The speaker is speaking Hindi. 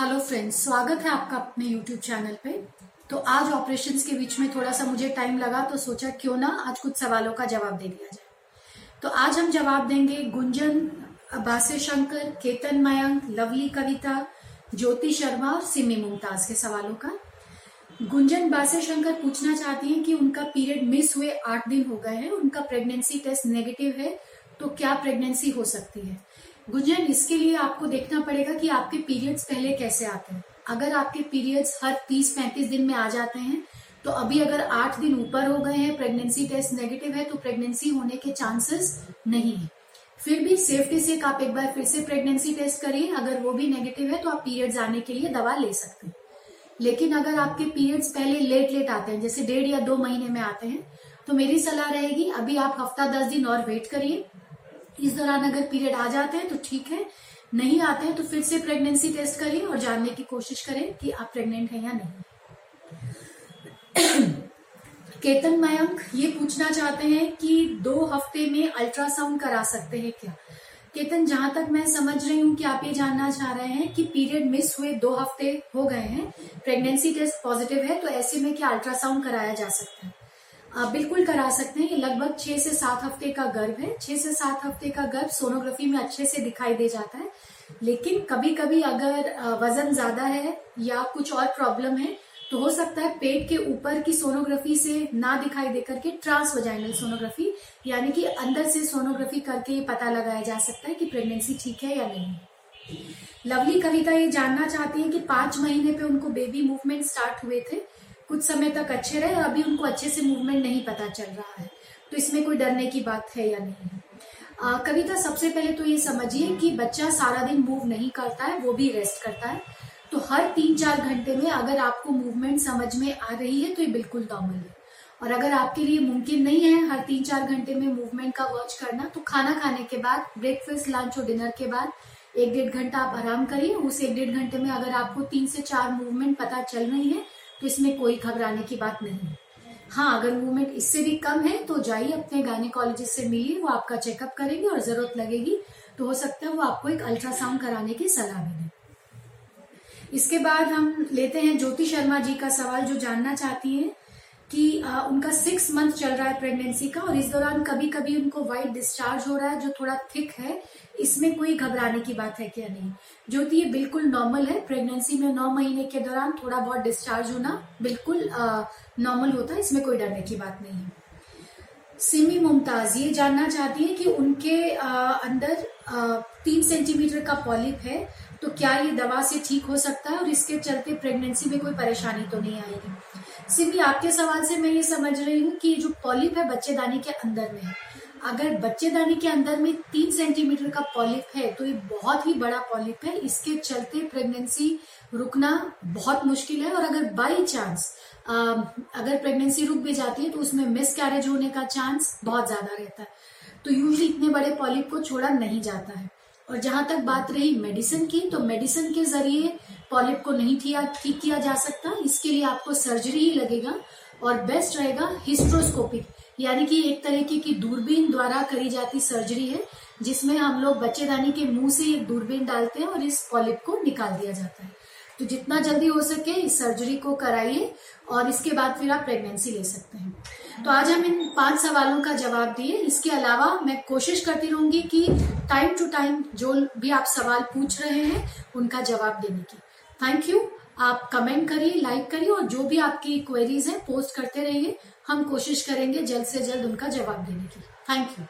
हेलो फ्रेंड्स स्वागत है आपका अपने यूट्यूब चैनल पे। तो आज ऑपरेशंस के बीच में थोड़ा सा मुझे टाइम लगा तो सोचा क्यों ना आज कुछ सवालों का जवाब दे दिया जाए। तो आज हम जवाब देंगे गुंजन बासे शंकर, केतन मयंक, लवली कविता, ज्योति शर्मा और सिमी मुमताज़ के सवालों का। गुंजन बासे शंकर पूछना चाहती हैं कि उनका पीरियड मिस हुए आठ दिन हो गए हैं, उनका प्रेगनेंसी टेस्ट नेगेटिव है तो क्या प्रेगनेंसी हो सकती है? गुंजन, इसके लिए आपको देखना पड़ेगा कि आपके पीरियड्स पहले कैसे आते हैं। अगर आपके पीरियड्स हर 30-35 दिन में आ जाते हैं तो अभी अगर आठ दिन ऊपर हो गए हैं प्रेगनेंसी टेस्ट नेगेटिव है तो प्रेगनेंसी होने के चांसेस नहीं है। फिर भी सेफ्टी से आप एक बार फिर से प्रेगनेंसी टेस्ट करिए। अगर वो भी नेगेटिव है तो आप पीरियड्स आने के लिए दवा ले सकते हैं। लेकिन अगर आपके पीरियड्स पहले लेट लेट आते हैं, जैसे डेढ़ या दो महीने में आते हैं तो मेरी सलाह रहेगी, अभी आप हफ़्ता दस दिन और वेट करिए। इस दौरान अगर पीरियड आ जाते हैं तो ठीक है, नहीं आते हैं तो फिर से प्रेगनेंसी टेस्ट करें और जानने की कोशिश करें कि आप प्रेग्नेंट हैं या नहीं। केतन मयंक ये पूछना चाहते हैं कि दो हफ़्ते में अल्ट्रासाउंड करा सकते हैं क्या? केतन, जहाँ तक मैं समझ रही हूँ कि आप ये जानना चाह रहे हैं कि पीरियड मिस हुए दो हफ़्ते हो गए हैं, प्रेगनेंसी टेस्ट पॉजिटिव है तो ऐसे में क्या अल्ट्रासाउंड कराया जा सकता है? बिल्कुल करा सकते हैं। ये लगभग छह से सात हफ़्ते का गर्भ है। छह से सात हफ़्ते का गर्भ सोनोग्राफी में अच्छे से दिखाई दे जाता है। लेकिन कभी कभी अगर वज़न ज़्यादा है या कुछ और प्रॉब्लम है तो हो सकता है पेट के ऊपर की सोनोग्राफी से ना दिखाई दे करके ट्रांस वजाइनल सोनोग्राफी, यानी कि अंदर से सोनोग्राफी करके पता लगाया जा सकता है कि प्रेगनेंसी ठीक है या नहीं। लवली कविता ये जानना चाहती है कि पाँच महीने पे उनको बेबी मूवमेंट स्टार्ट हुए थे। कुछ समय तक अच्छे रहे, अभी उनको अच्छे से मूवमेंट नहीं पता चल रहा है। तो इसमें कोई डरने की बात है या नहीं? है कविता, सबसे पहले तो ये समझिए कि बच्चा सारा दिन मूव नहीं करता है, वो भी रेस्ट करता है। तो हर तीन चार घंटे में अगर आपको मूवमेंट समझ में आ रही है तो ये बिल्कुल नॉर्मल है। और अगर आपके लिए मुमकिन नहीं है हर तीन चार घंटे में मूवमेंट का वॉच करना तो खाना खाने के बाद ब्रेकफास्ट लंच और डिनर के बाद एक डेढ़ घंटा आप आराम करिए। उस एक डेढ़ घंटे में अगर आपको तीन से चार मूवमेंट पता चल रही है तो इसमें कोई घबराने की बात नहीं। है हाँ अगर मूवमेंट इससे भी कम है तो जाइए अपने गायनेकोलॉजिस्ट से मिलिए, वो आपका चेकअप करेंगे और ज़रूरत लगेगी तो हो सकता है वो आपको एक अल्ट्रासाउंड कराने की सलाह भी दें। इसके बाद हम लेते हैं ज्योति शर्मा जी का सवाल, जो जानना चाहती है। कि आ, उनका सिक्स मंथ चल रहा है प्रेगनेंसी का और इस दौरान कभी कभी उनको वाइट डिस्चार्ज हो रहा है जो थोड़ा थिक है इसमें कोई घबराने की बात है क्या नहीं? ज्योति ये बिल्कुल नॉर्मल है प्रेगनेंसी में नौ महीने के दौरान थोड़ा बहुत डिस्चार्ज होना बिल्कुल नॉर्मल होता है इसमें कोई डरने की बात नहीं है। सिमी मुमताज़ ये जानना चाहती है कि उनके आ, अंदर आ, तीन सेंटीमीटर का पॉलिप है तो क्या ये दवा से ठीक हो सकता है और इसके चलते प्रेगनेंसी में कोई परेशानी तो नहीं आएगी? सिमी, आपके सवाल से मैं ये समझ रही हूँ कि जो पॉलिप है बच्चेदानी के अंदर में है। अगर बच्चेदानी के अंदर में तीन सेंटीमीटर का पॉलिप है तो ये बहुत ही बड़ा पॉलिप है। इसके चलते प्रेगनेंसी रुकना बहुत मुश्किल है और अगर बाई चांस अगर प्रेगनेंसी रुक भी जाती है तो उसमें मिस कैरेज होने का चांस बहुत ज़्यादा रहता है। तो यूजली इतने बड़े पॉलिप को छोड़ा नहीं जाता है। और जहाँ तक बात रही मेडिसिन की तो मेडिसिन के ज़रिए पॉलिप को नहीं ठीक किया जा सकता। इसके लिए आपको सर्जरी ही लगेगा और बेस्ट रहेगा हिस्ट्रोस्कोपिक यानी कि एक तरीके की दूरबीन द्वारा करी जाती सर्जरी है, जिसमें हम लोग बच्चेदानी के मुँह से एक दूरबीन डालते हैं और इस पॉलिप को निकाल दिया जाता है। तो जितना जल्दी हो सके इस सर्जरी को कराइए और इसके बाद फिर आप प्रेगनेंसी ले सकते हैं। तो आज हम इन पाँच सवालों का जवाब दिए। इसके अलावा मैं कोशिश करती रहूँगी कि टाइम टू टाइम जो भी आप सवाल पूछ रहे हैं, उनका जवाब देने की। थैंक यू आप कमेंट करिए लाइक करिए और जो भी आपकी क्वेरीज हैं पोस्ट करते रहिए। हम कोशिश करेंगे जल्द से जल्द उनका जवाब देने की। Thank you